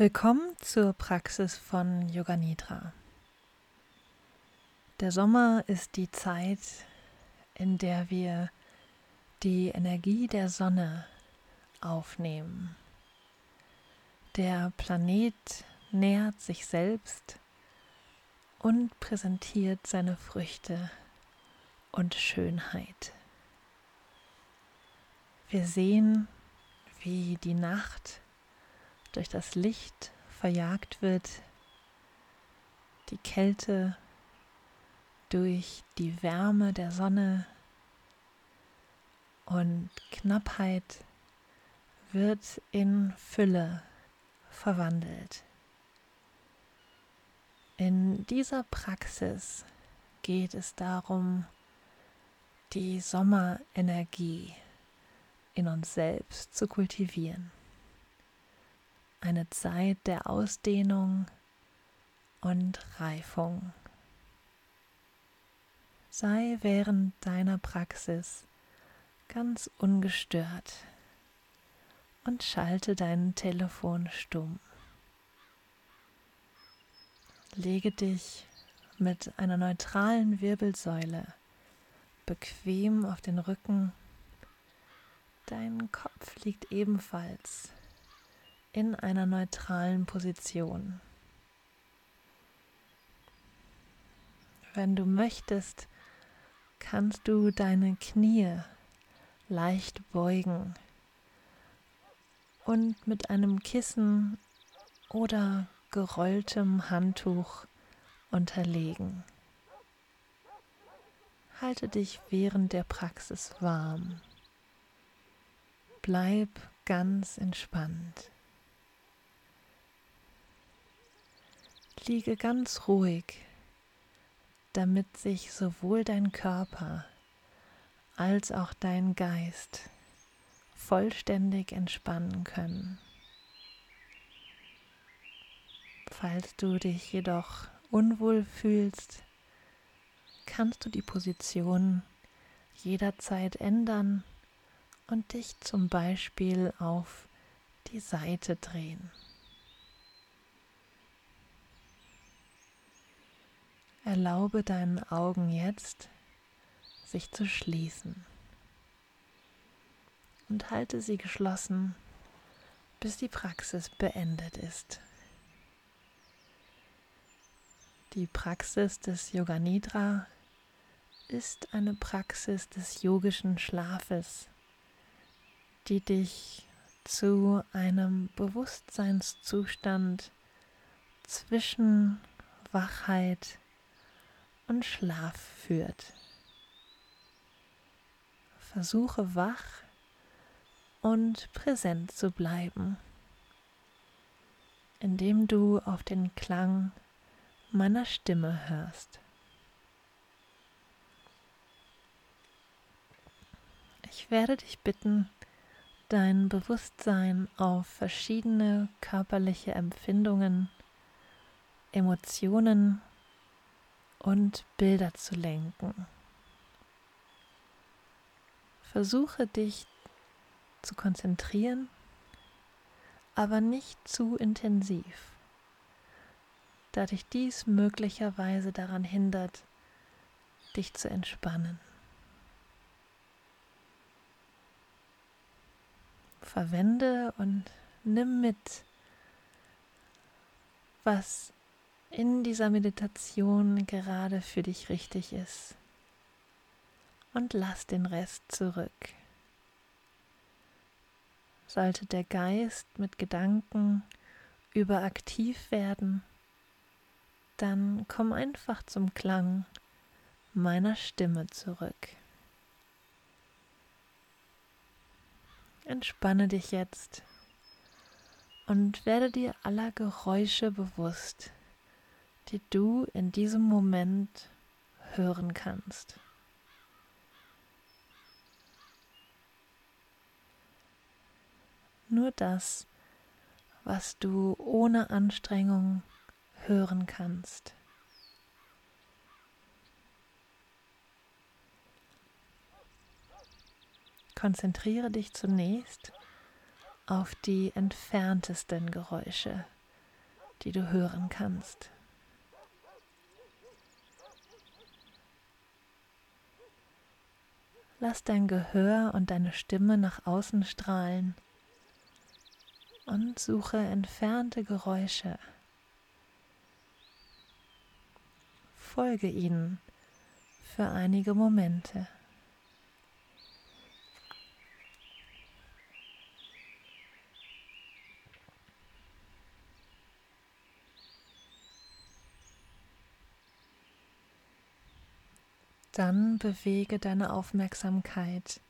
Willkommen zur Praxis von Yoga Nidra. Der Sommer ist die Zeit, in der wir die Energie der Sonne aufnehmen. Der Planet nährt sich selbst und präsentiert seine Früchte und Schönheit. Wir sehen, wie die Nacht durch das Licht verjagt wird, die Kälte durch die Wärme der Sonne und Knappheit wird in Fülle verwandelt. In dieser Praxis geht es darum, die Sommerenergie in uns selbst zu kultivieren eine Zeit der Ausdehnung und Reifung. Sei während deiner Praxis ganz ungestört und schalte dein Telefon stumm. Lege dich mit einer neutralen Wirbelsäule bequem auf den Rücken. Dein Kopf liegt ebenfalls in einer neutralen Position. Wenn du möchtest, kannst du deine Knie leicht beugen und mit einem Kissen oder gerolltem Handtuch unterlegen. Halte dich während der Praxis warm. Bleib ganz entspannt. Liege ganz ruhig, damit sich sowohl dein Körper als auch dein Geist vollständig entspannen können. Falls du dich jedoch unwohl fühlst, kannst du die Position jederzeit ändern und dich zum Beispiel auf die Seite drehen. Erlaube deinen Augen jetzt, sich zu schließen und halte sie geschlossen, bis die Praxis beendet ist. Die Praxis des Yoga Nidra ist eine Praxis des yogischen Schlafes, die dich zu einem Bewusstseinszustand zwischen Wachheit und Schlaf führt. Versuche wach und präsent zu bleiben, indem du auf den Klang meiner Stimme hörst. Ich werde dich bitten, dein Bewusstsein auf verschiedene körperliche Empfindungen, Emotionen und Bilder zu lenken. Versuche dich zu konzentrieren, aber nicht zu intensiv, da dich dies möglicherweise daran hindert, dich zu entspannen. Verwende und nimm mit, was in dieser Meditation gerade für dich richtig ist. Und lass den Rest zurück. Sollte der Geist mit Gedanken überaktiv werden, dann komm einfach zum Klang meiner Stimme zurück. Entspanne dich jetzt und werde dir aller Geräusche bewusst, die du in diesem Moment hören kannst. Nur das, was du ohne Anstrengung hören kannst. Konzentriere dich zunächst auf die entferntesten Geräusche, die du hören kannst. Lass dein Gehör und deine Stimme nach außen strahlen und suche entfernte Geräusche. Folge ihnen für einige Momente. Dann bewege deine Aufmerksamkeit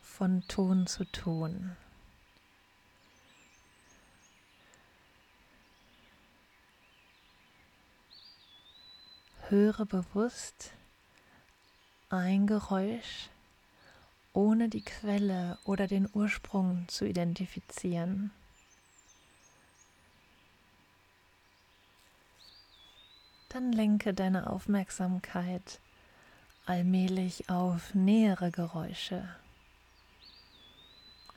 von Ton zu Ton. Höre bewusst ein Geräusch, ohne die Quelle oder den Ursprung zu identifizieren. Dann lenke deine Aufmerksamkeit allmählich auf nähere Geräusche,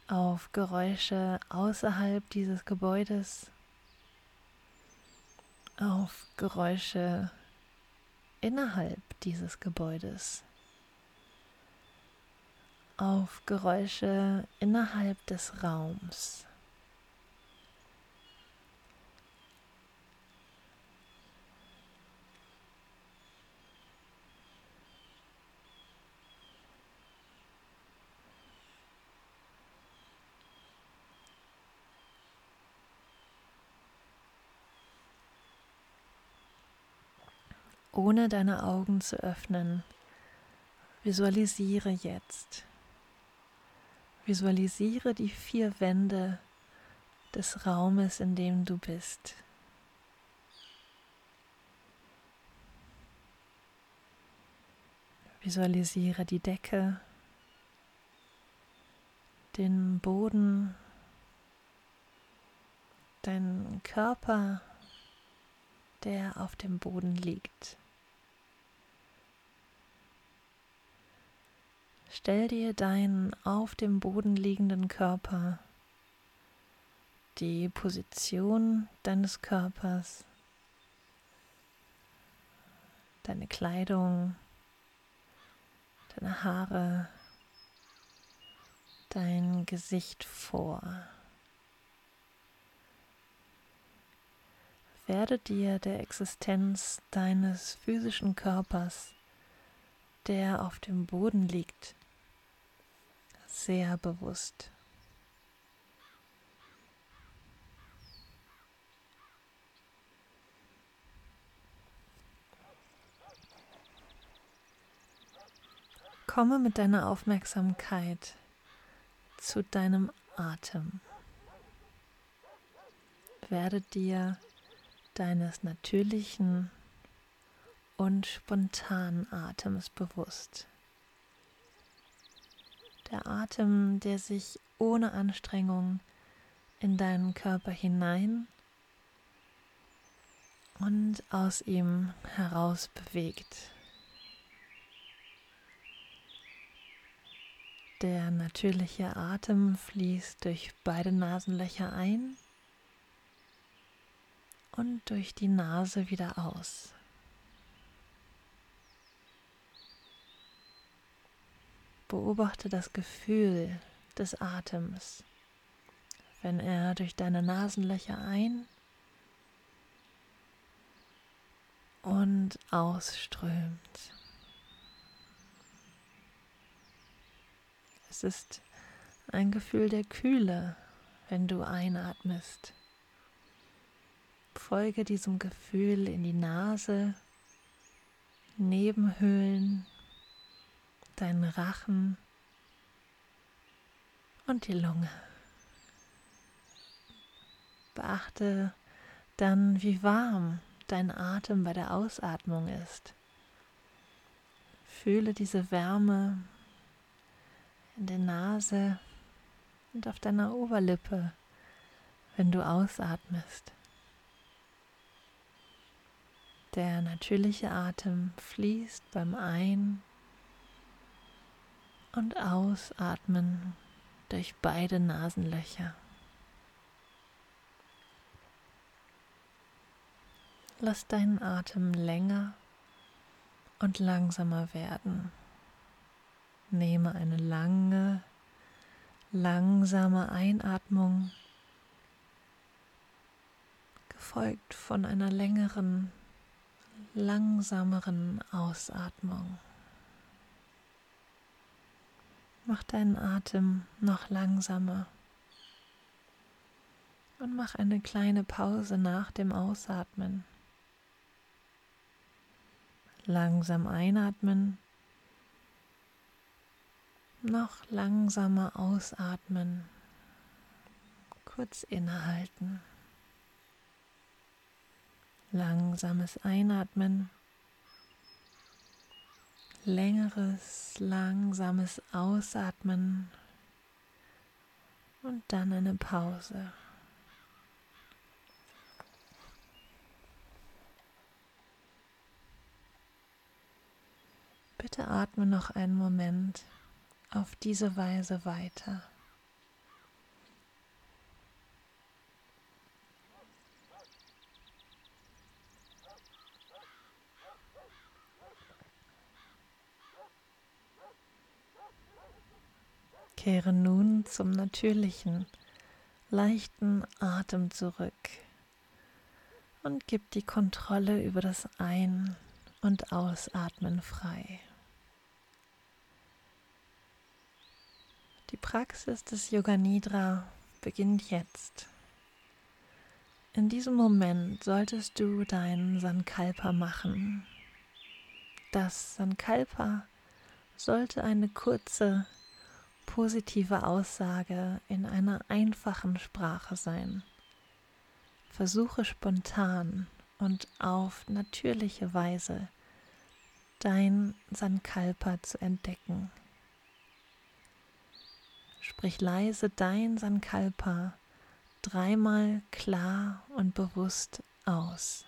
auf Geräusche außerhalb dieses Gebäudes, auf Geräusche innerhalb dieses Gebäudes, auf Geräusche innerhalb des Raums. Ohne deine Augen zu öffnen. Visualisiere jetzt. Visualisiere die vier Wände des Raumes, in dem du bist. Visualisiere die Decke, den Boden, deinen Körper, der auf dem Boden liegt. Stell dir deinen auf dem Boden liegenden Körper, die Position deines Körpers, deine Kleidung, deine Haare, dein Gesicht vor. Werde dir der Existenz deines physischen Körpers, der auf dem Boden liegt, sehr bewusst. Komme mit deiner Aufmerksamkeit zu deinem Atem. Werde dir deines natürlichen und spontanen Atems bewusst der Atem, der sich ohne Anstrengung in deinen Körper hinein und aus ihm heraus bewegt. Der natürliche Atem fließt durch beide Nasenlöcher ein und durch die Nase wieder aus. Beobachte das Gefühl des Atems, wenn er durch deine Nasenlöcher ein und ausströmt. Es ist ein Gefühl der Kühle, wenn du einatmest. Folge diesem Gefühl in die Nase, Nebenhöhlen deinen Rachen und die Lunge. Beachte dann, wie warm dein Atem bei der Ausatmung ist. Fühle diese Wärme in der Nase und auf deiner Oberlippe, wenn du ausatmest. Der natürliche Atem fließt beim Ein- und ausatmen durch beide Nasenlöcher. Lass deinen Atem länger und langsamer werden. Nehme eine lange, langsame Einatmung, gefolgt von einer längeren, langsameren Ausatmung. Mach deinen Atem noch langsamer und mach eine kleine Pause nach dem Ausatmen. Langsam einatmen, noch langsamer ausatmen, kurz innehalten. Langsames Einatmen, längeres, langsames Ausatmen und dann eine Pause. Bitte atme noch einen Moment auf diese Weise weiter. Kehre nun zum natürlichen, leichten Atem zurück und gib die Kontrolle über das Ein- und Ausatmen frei. Die Praxis des Yoga Nidra beginnt jetzt. In diesem Moment solltest du dein Sankalpa machen. Das Sankalpa sollte eine kurze, positive Aussage in einer einfachen Sprache sein. Versuche spontan und auf natürliche Weise dein Sankalpa zu entdecken. Sprich leise dein Sankalpa dreimal klar und bewusst aus.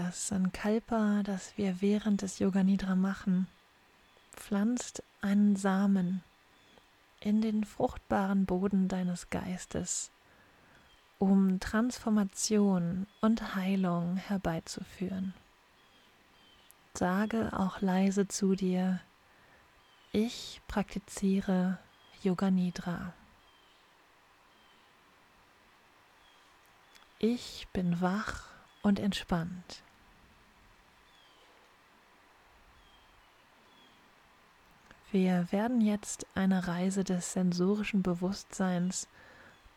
Das Sankalpa, das wir während des Yoga Nidra machen, pflanzt einen Samen in den fruchtbaren Boden deines Geistes, um Transformation und Heilung herbeizuführen. Sage auch leise zu dir, ich praktiziere Yoga Nidra. Ich bin wach und entspannt. Wir werden jetzt eine Reise des sensorischen Bewusstseins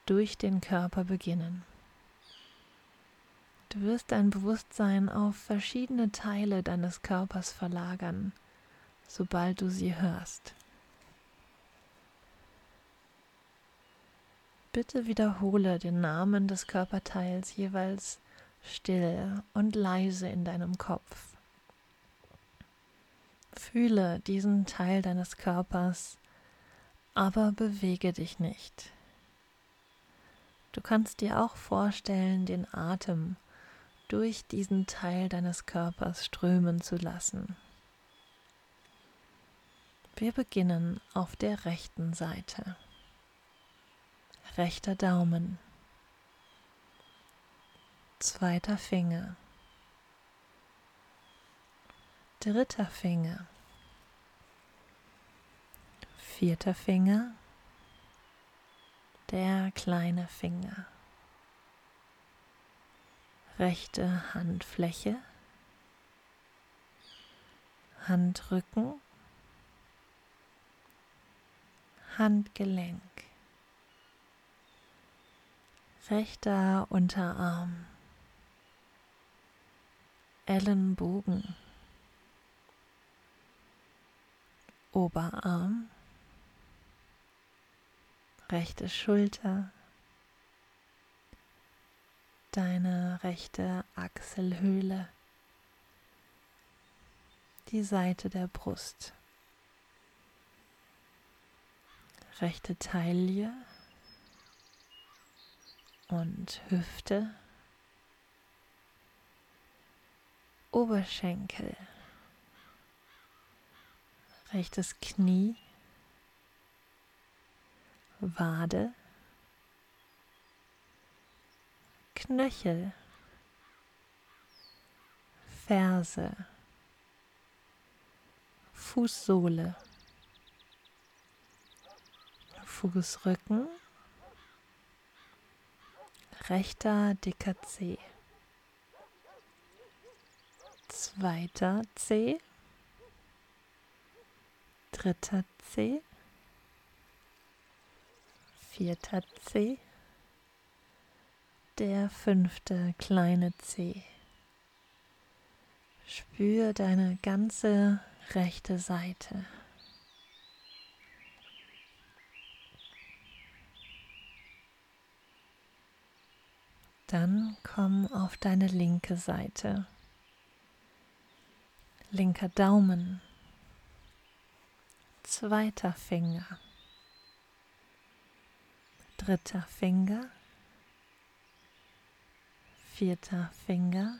durch den Körper beginnen. Du wirst dein Bewusstsein auf verschiedene Teile deines Körpers verlagern, sobald du sie hörst. Bitte wiederhole den Namen des Körperteils jeweils still und leise in deinem Kopf. Fühle diesen Teil deines Körpers, aber bewege dich nicht. Du kannst dir auch vorstellen, den Atem durch diesen Teil deines Körpers strömen zu lassen. Wir beginnen auf der rechten Seite. Rechter Daumen zweiter Finger, dritter Finger, vierter Finger, der kleine Finger, rechte Handfläche, Handrücken, Handgelenk, rechter Unterarm, Ellenbogen, Oberarm, rechte Schulter, deine rechte Achselhöhle, die Seite der Brust, rechte Taille und Hüfte, Oberschenkel, rechtes Knie, Wade, Knöchel, Ferse, Fußsohle, Fußrücken, rechter dicker Zeh, zweiter Zeh, dritter Zeh, vierter Zeh, der fünfte kleine Zeh. Spür deine ganze rechte Seite. Dann komm auf deine linke Seite. Linker Daumen. Zweiter Finger. Dritter Finger. Vierter Finger.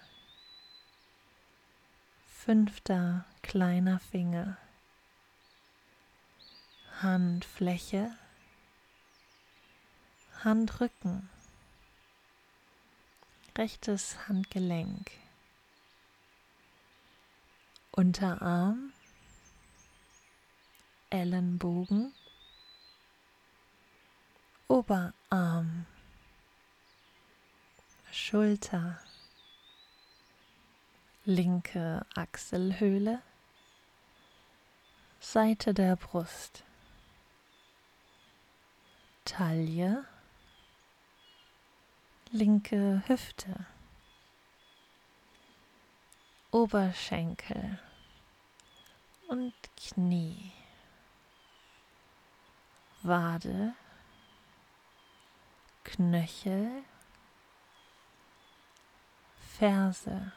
Fünfter kleiner Finger. Handfläche. Handrücken rechtes Handgelenk, Unterarm, Ellenbogen, Oberarm, Schulter, linke Achselhöhle, Seite der Brust, Taille, linke Hüfte, Oberschenkel. Und Knie, Wade, Knöchel, Ferse,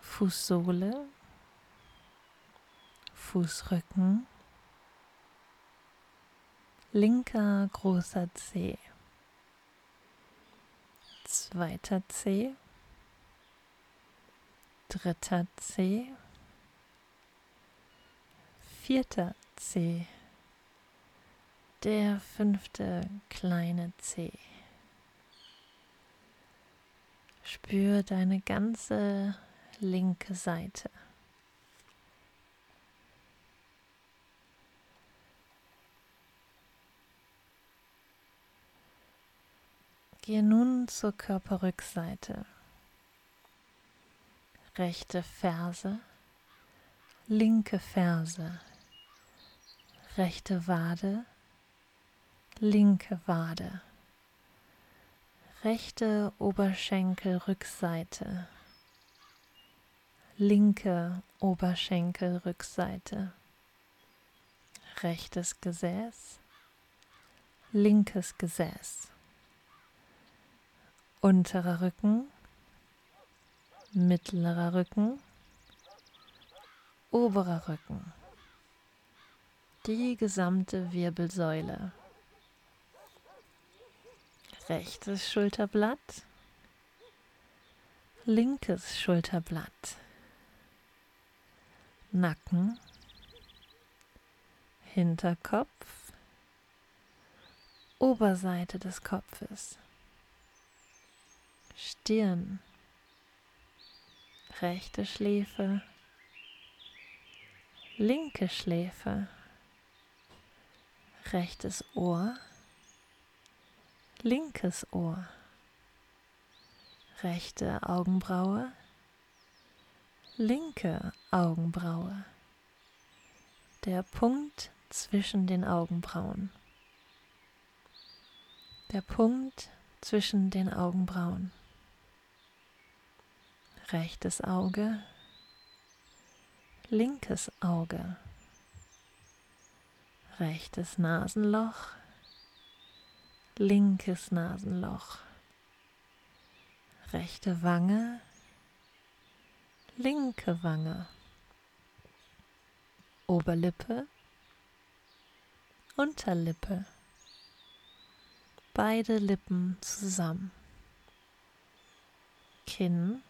Fußsohle, Fußrücken, linker großer Zeh zweiter C, dritter C, vierter C, der fünfte kleine C. Spür deine ganze linke Seite. Gehe nun zur Körperrückseite. Rechte Ferse, linke Ferse, rechte Wade, linke Wade, rechte Oberschenkelrückseite, linke Oberschenkelrückseite, rechtes Gesäß, linkes Gesäß. Unterer Rücken, mittlerer Rücken, oberer Rücken, die gesamte Wirbelsäule, rechtes Schulterblatt, linkes Schulterblatt, Nacken, Hinterkopf, Oberseite des Kopfes. Stirn, rechte Schläfe, linke Schläfe, rechtes Ohr, linkes Ohr, rechte Augenbraue, linke Augenbraue, der Punkt zwischen den Augenbrauen, der Punkt zwischen den Augenbrauen. Rechtes Auge, linkes Auge, rechtes Nasenloch, linkes Nasenloch, rechte Wange, linke Wange, Oberlippe, Unterlippe, beide Lippen zusammen, Kinn,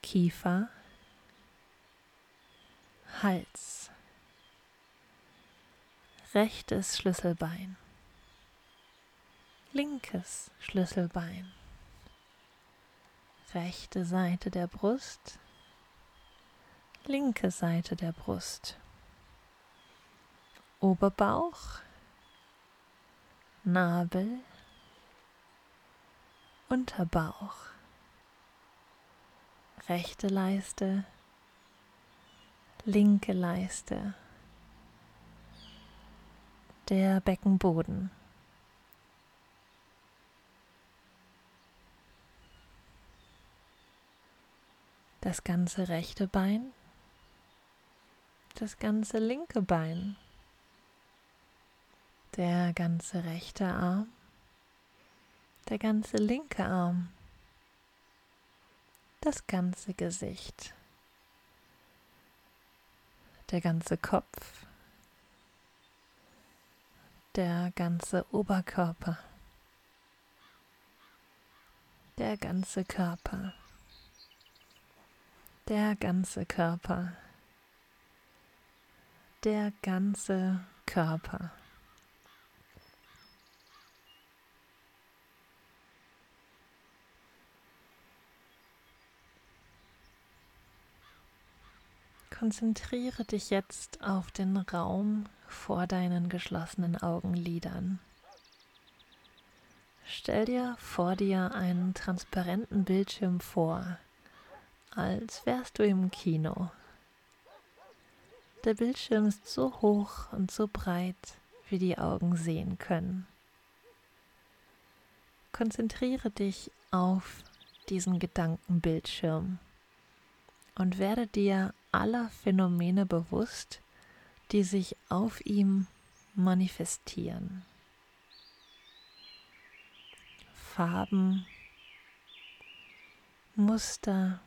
Kiefer, Hals, rechtes Schlüsselbein, linkes Schlüsselbein, rechte Seite der Brust, linke Seite der Brust, Oberbauch, Nabel, Unterbauch, rechte Leiste, linke Leiste, der Beckenboden. Das ganze rechte Bein, das ganze linke Bein, der ganze rechte Arm, der ganze linke Arm, das ganze Gesicht, der ganze Kopf, der ganze Oberkörper, der ganze Körper, der ganze Körper, der ganze Körper. Konzentriere dich jetzt auf den Raum vor deinen geschlossenen Augenlidern. Stell dir vor dir einen transparenten Bildschirm vor, als wärst du im Kino. Der Bildschirm ist so hoch und so breit, wie die Augen sehen können. Konzentriere dich auf diesen Gedankenbildschirm und werde dir aller Phänomene bewusst, die sich auf ihm manifestieren. Farben, Muster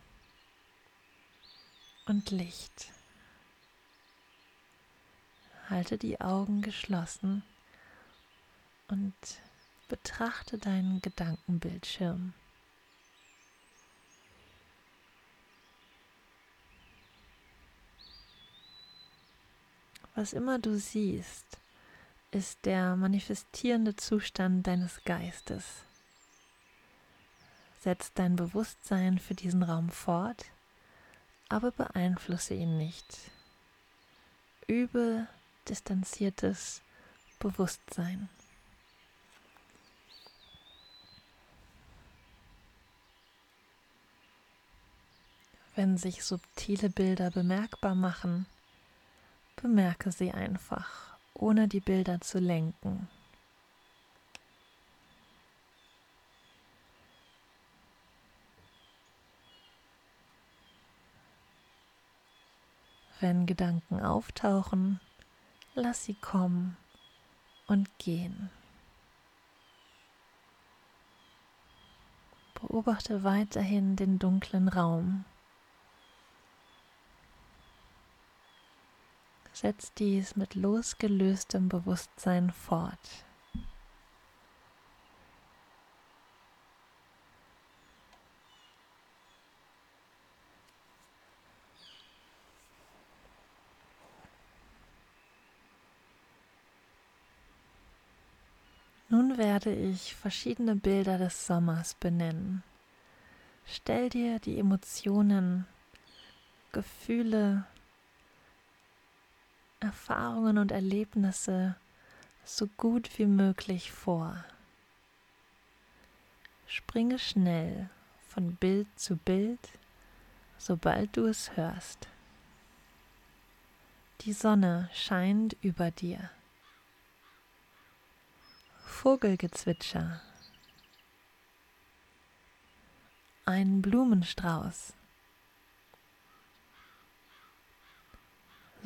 und Licht. Halte die Augen geschlossen und betrachte deinen Gedankenbildschirm. Was immer du siehst, ist der manifestierende Zustand deines Geistes. Setz dein Bewusstsein für diesen Raum fort, aber beeinflusse ihn nicht. Übe distanziertes Bewusstsein. Wenn sich subtile Bilder bemerkbar machen, Bemerke sie einfach, ohne die Bilder zu lenken. Wenn Gedanken auftauchen, lass sie kommen und gehen. Beobachte weiterhin den dunklen Raum. Setz dies mit losgelöstem Bewusstsein fort. Nun werde ich verschiedene Bilder des Sommers benennen. Stell dir die Emotionen, Gefühle, Erfahrungen und Erlebnisse so gut wie möglich vor. Springe schnell von Bild zu Bild, sobald du es hörst. Die Sonne scheint über dir. Vogelgezwitscher. Ein Blumenstrauß.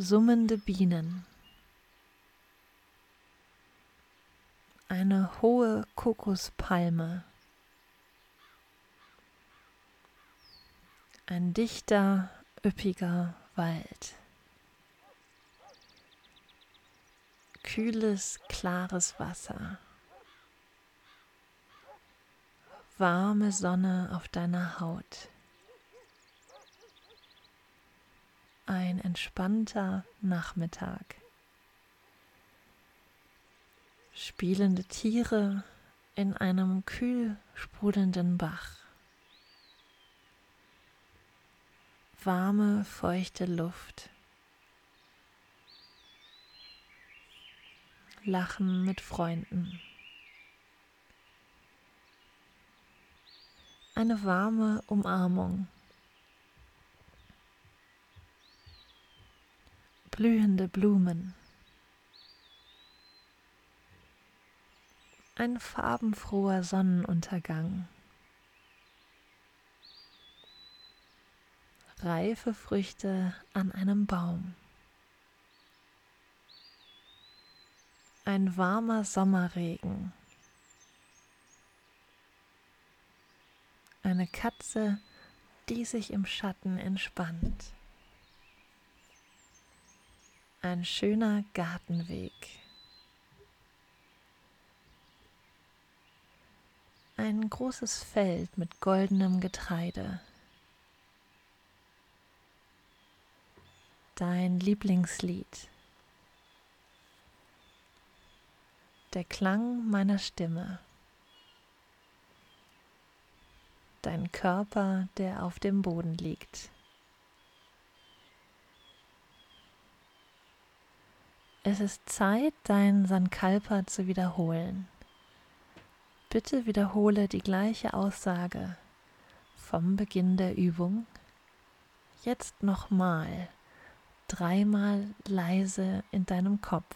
Summende Bienen, eine hohe Kokospalme, ein dichter, üppiger Wald, kühles, klares Wasser. Warme Sonne auf deiner Haut. Ein entspannter Nachmittag. Spielende Tiere in einem kühl sprudelnden Bach. Warme, feuchte Luft. Lachen mit Freunden. Eine warme Umarmung. Blühende Blumen. Ein farbenfroher Sonnenuntergang. Reife Früchte an einem Baum. Ein warmer Sommerregen. Eine Katze, die sich im Schatten entspannt. Ein schöner Gartenweg. Ein großes Feld mit goldenem Getreide. Dein Lieblingslied. Der Klang meiner Stimme. Dein Körper, der auf dem Boden liegt. Es ist Zeit, dein Sankalpa zu wiederholen. Bitte wiederhole die gleiche Aussage vom Beginn der Übung. Jetzt nochmal, dreimal leise in deinem Kopf.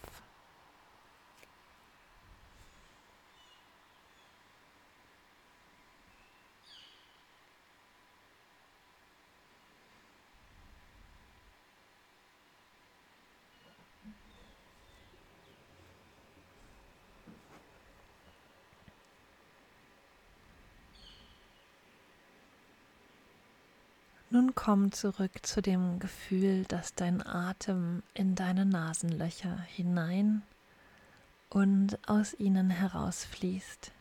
Komm zurück zu dem Gefühl, dass dein Atem in deine Nasenlöcher hinein und aus ihnen herausfließt.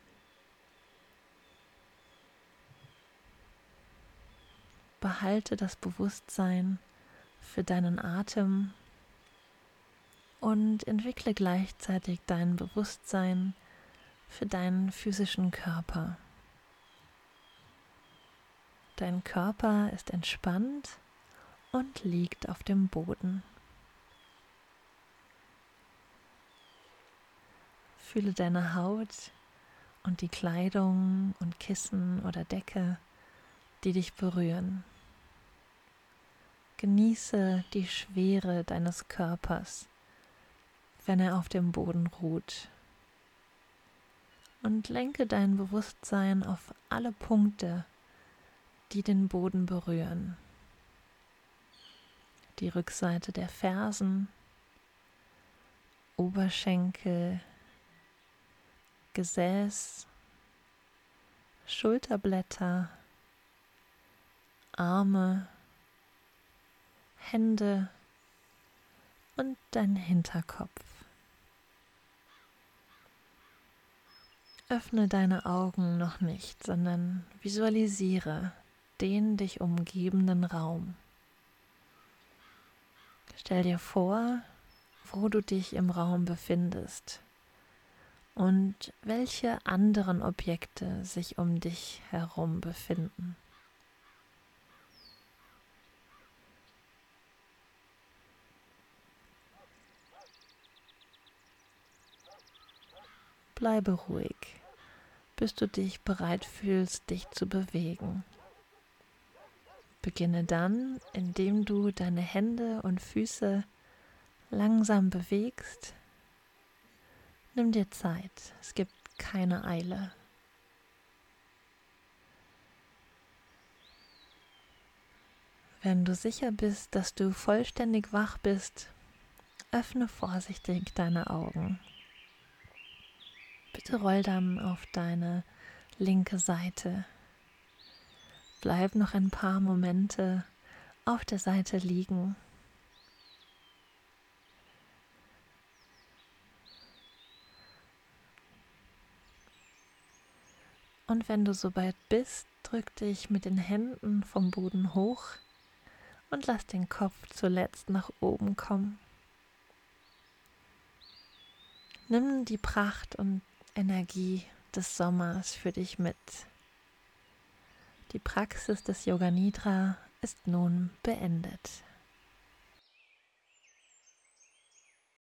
Behalte das Bewusstsein für deinen Atem und entwickle gleichzeitig dein Bewusstsein für deinen physischen Körper. Dein Körper ist entspannt und liegt auf dem Boden. Fühle deine Haut und die Kleidung und Kissen oder Decke, die dich berühren. Genieße die Schwere deines Körpers, wenn er auf dem Boden ruht. Und lenke dein Bewusstsein auf alle Punkte, die den Boden berühren. Die Rückseite der Fersen, Oberschenkel, Gesäß, Schulterblätter, Arme, Hände und dein Hinterkopf. Öffne deine Augen noch nicht, sondern visualisiere, den dich umgebenden Raum. Stell dir vor, wo du dich im Raum befindest und welche anderen Objekte sich um dich herum befinden. Bleibe ruhig, bis du dich bereit fühlst, dich zu bewegen. Beginne dann, indem du deine Hände und Füße langsam bewegst. Nimm dir Zeit, es gibt keine Eile. Wenn du sicher bist, dass du vollständig wach bist, öffne vorsichtig deine Augen. Bitte roll dann auf deine linke Seite Bleib noch ein paar Momente auf der Seite liegen. Und wenn du soweit bist, drück dich mit den Händen vom Boden hoch und lass den Kopf zuletzt nach oben kommen. Nimm die Pracht und Energie des Sommers für dich mit. Die Praxis des Yoga Nidra ist nun beendet.